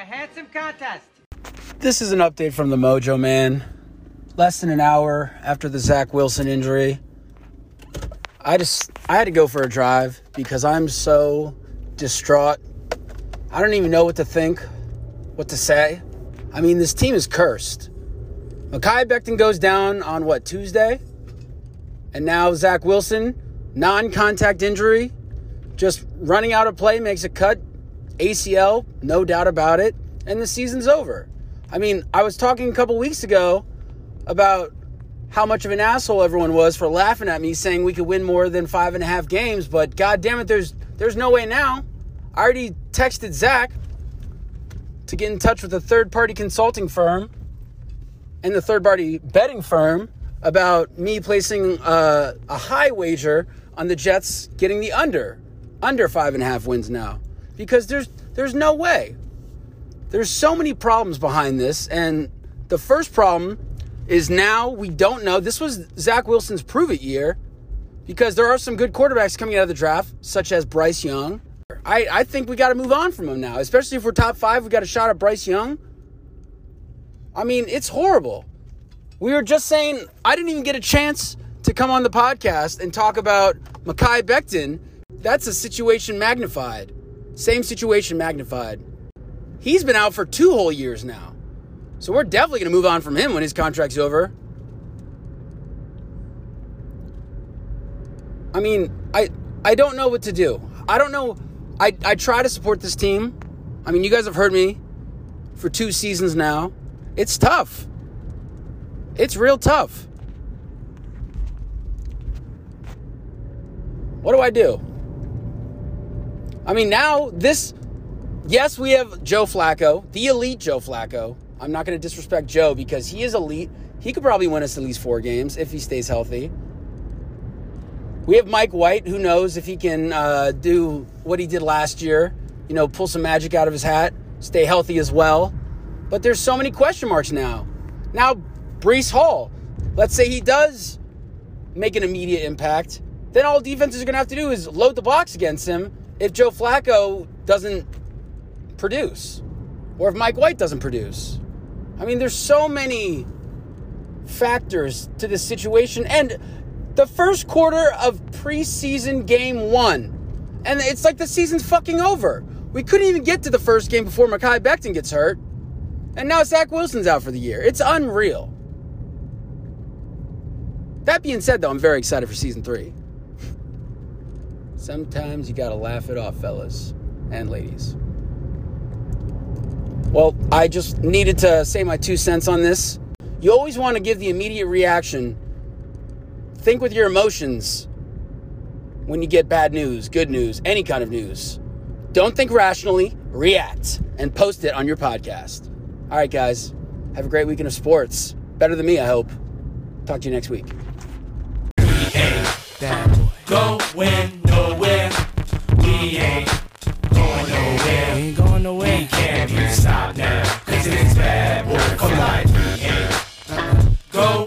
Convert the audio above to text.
handsome contest. This is an update from the Mojo Man. Less than an hour after the Zach Wilson injury, I just I had to go for a drive because I'm so distraught. I don't even know what to think, what to say. I mean, this team is cursed. Mekhi Becton goes down on what Tuesday, and now Zach Wilson, non-contact injury, just running out of play makes a cut, ACL, no doubt about it, and the season's over. I mean, I was talking a couple weeks ago about how much of an asshole everyone was for laughing at me saying we could win more than five and a half games, but god damn it, there's there's no way now. I already texted Zach to get in touch with a third party consulting firm and the third party betting firm about me placing a, a high wager on the Jets getting the under, under five and a half wins now. Because there's there's no way. There's so many problems behind this, and the first problem is now we don't know. This was Zach Wilson's prove it year because there are some good quarterbacks coming out of the draft, such as Bryce Young. I, I think we got to move on from him now, especially if we're top five. We got a shot at Bryce Young. I mean, it's horrible. We were just saying, I didn't even get a chance to come on the podcast and talk about Mekhi Becton. That's a situation magnified. Same situation magnified. He's been out for two whole years now. So we're definitely going to move on from him when his contract's over. I mean, I I don't know what to do. I don't know. I, I try to support this team. I mean, you guys have heard me for two seasons now. It's tough. It's real tough. What do I do? I mean, now this, yes, we have Joe Flacco, the elite Joe Flacco. I'm not going to disrespect Joe because he is elite. He could probably win us at least four games if he stays healthy. We have Mike White, who knows if he can uh, do what he did last year, you know, pull some magic out of his hat, stay healthy as well. But there's so many question marks now. Now, Breece Hall, let's say he does make an immediate impact, then all defenses are going to have to do is load the box against him if Joe Flacco doesn't produce or if Mike White doesn't produce. I mean, there's so many factors to this situation. And the first quarter of preseason game one, and it's like the season's fucking over. We couldn't even get to the first game before Mekhi Becton gets hurt. And now Zach Wilson's out for the year. It's unreal. That being said, though, I'm very excited for season three. Sometimes you gotta laugh it off, fellas and ladies. Well, I just needed to say my two cents on this. You always want to give the immediate reaction. Think with your emotions when you get bad news, good news, any kind of news. Don't think rationally, react and post it on your podcast. All right, guys, have a great weekend of sports. Better than me, I hope. Talk to you next week. Bad boy. Going nowhere. He ain't going nowhere. He can't be stopped now. Cause it's bad boy for life. He ain't go